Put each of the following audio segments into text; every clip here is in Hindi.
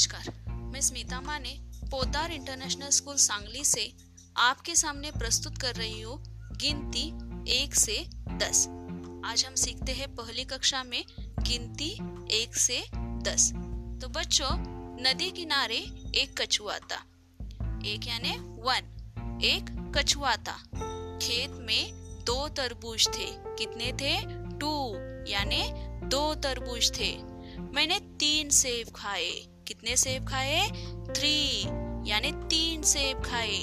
नमस्कार। मैं स्मिता माने पोदार इंटरनेशनल स्कूल सांगली से आपके सामने प्रस्तुत कर रही हूँ गिनती एक से दस। आज हम सीखते हैं पहली कक्षा में गिनती एक से दस। तो बच्चों, नदी किनारे एक कछुआ था एक यानी वन, एक कछुआ था खेत में दो तरबूज थे। कितने थे? टू, यानी दो तरबूज थे। मैंने तीन सेब खाए। कितने सेब खाए? थ्री यानी तीन सेब खाए।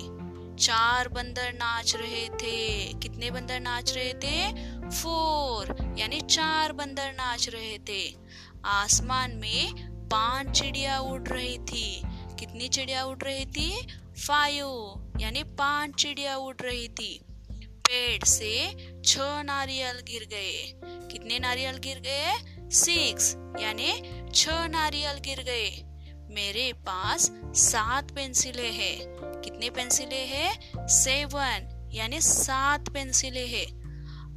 चार बंदर नाच रहे थे। कितने बंदर नाच रहे थे? फोर यानी चार बंदर नाच रहे थे। आसमान में पाँच चिड़िया उड़ रही थी। कितनी चिड़िया उड़ रही थी? फाइव यानी पाँच चिड़िया उड़ रही थी। पेड़ से छह नारियल गिर गए। कितने नारियल गिर गए? सिक्स यानी छह नारियल गिर गए। मेरे पास सात पेंसिलें हैं। कितने पेंसिलें हैं? सेवन, यानी सात पेंसिलें हैं।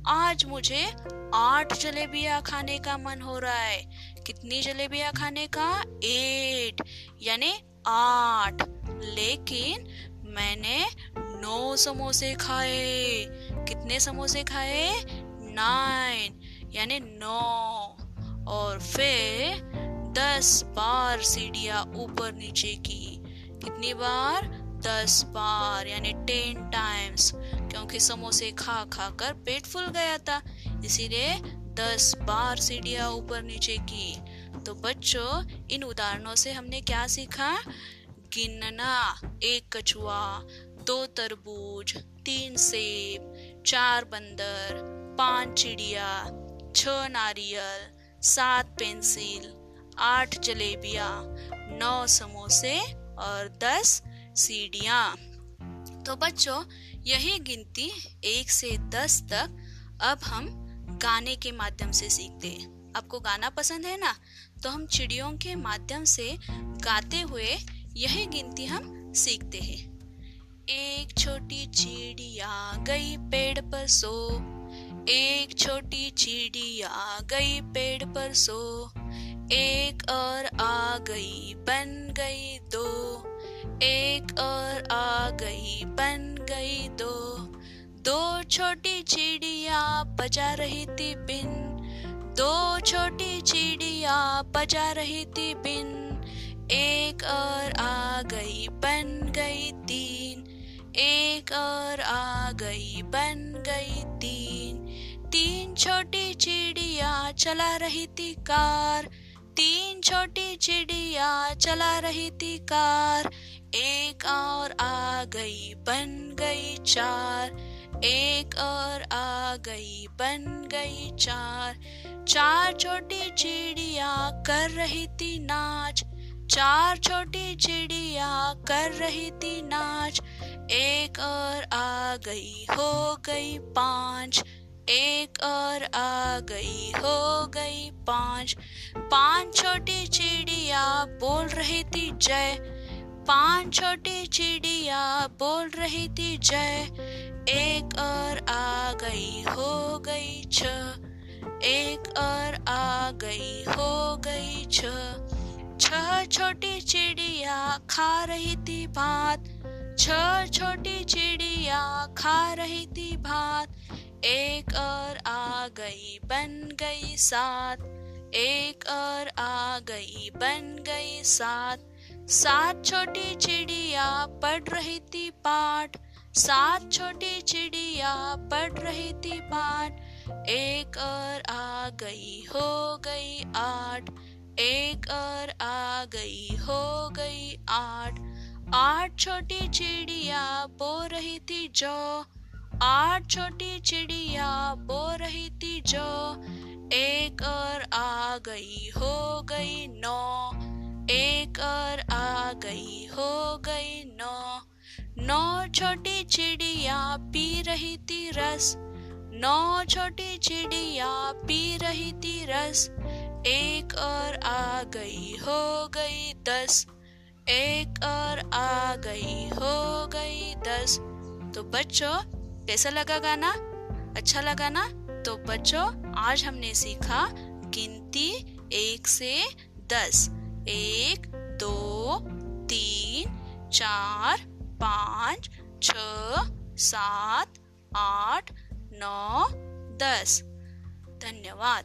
आज मुझे आठ जलेबियाँ खाने का मन हो रहा है। कितनी जलेबियाँ खाने का? एट, यानी आठ। लेकिन मैंने नौ समोसे खाए। कितने समोसे खाए? नाइन, यानी नौ। और फिर दस बार सीढ़िया ऊपर नीचे की। कितनी बार? दस बार, यानी टेन टाइम्स क्योंकि समोसे खा खा कर पेट फूल गया था, इसीलिए दस बार सीढ़िया ऊपर नीचे की। तो बच्चों, इन उदाहरणों से हमने क्या सीखा? गिनना, एक कछुआ, दो तरबूज, तीन सेब, चार बंदर, पाँच चिड़िया, छह नारियल, सात पेंसिल। आठ जलेबिया, नौ समोसे और दस सीढ़िया। तो बच्चों, यही गिनती एक से दस तक अब हम गाने के माध्यम से सीखते आपको गाना पसंद है ना? तो हम चिड़ियों के माध्यम से गाते हुए यही गिनती हम सीखते हैं। एक छोटी चिड़िया गई पेड़ पर सो। एक छोटी चिड़िया गई पेड़ पर सो। एक और आ गई, बन गई दो। एक और आ गई, बन गई दो। दो छोटी चिड़िया बजा रही थी बिन। दो छोटी चिड़िया बजा रही थी बिन। एक और आ गई, बन गई तीन। एक और आ गई, बन गई तीन। तीन छोटी चिड़िया चला रही थी कार। तीन छोटी चिड़िया चला रही थी कार। एक और आ गई, बन गई चार। एक और आ गई, बन गई चार। चार छोटी चिड़िया कर रही थी नाच। चार छोटी चिड़िया कर रही थी नाच। एक और आ गई, हो गई पाँच। एक और आ गई, हो गई पाँच। पाँच छोटी चिड़िया, बोल रही थी जय। पाँच छोटी चिड़िया, बोल रही थी जय। एक और आ गई, हो गई छ। एक और आ गई, हो गई छ। छह छोटी चिड़िया, खा रही थी भात। छह छोटी चिड़िया, खा रही थी भात। एक और आ गई, बन गई सात एक और आ गई, बन गई सात सात छोटी चिड़िया पढ़ रही थी पाठ। सात छोटी चिड़िया पढ़ रही थी पाठ। एक और आ गई, हो गई आठ। एक और आ गई, हो गई आठ। आठ छोटी चिड़िया बो रही थी जो। आठ छोटी चिड़िया बो रही थी जो। एक और आ गई, हो गई नौ। एक और आ गई, हो गई नौ। नौ छोटी चिड़िया पी रही थी रस। नौ छोटी चिड़िया पी रही थी रस। एक और आ गई, हो गई दस। एक और आ गई, हो गई दस। तो बच्चों कैसा लगा गाना? अच्छा लगा ना? तो बच्चों, आज हमने सीखा गिनती एक से दस। एक, दो, तीन, चार, पाँच, छ, सात, आठ, नौ, दस। धन्यवाद।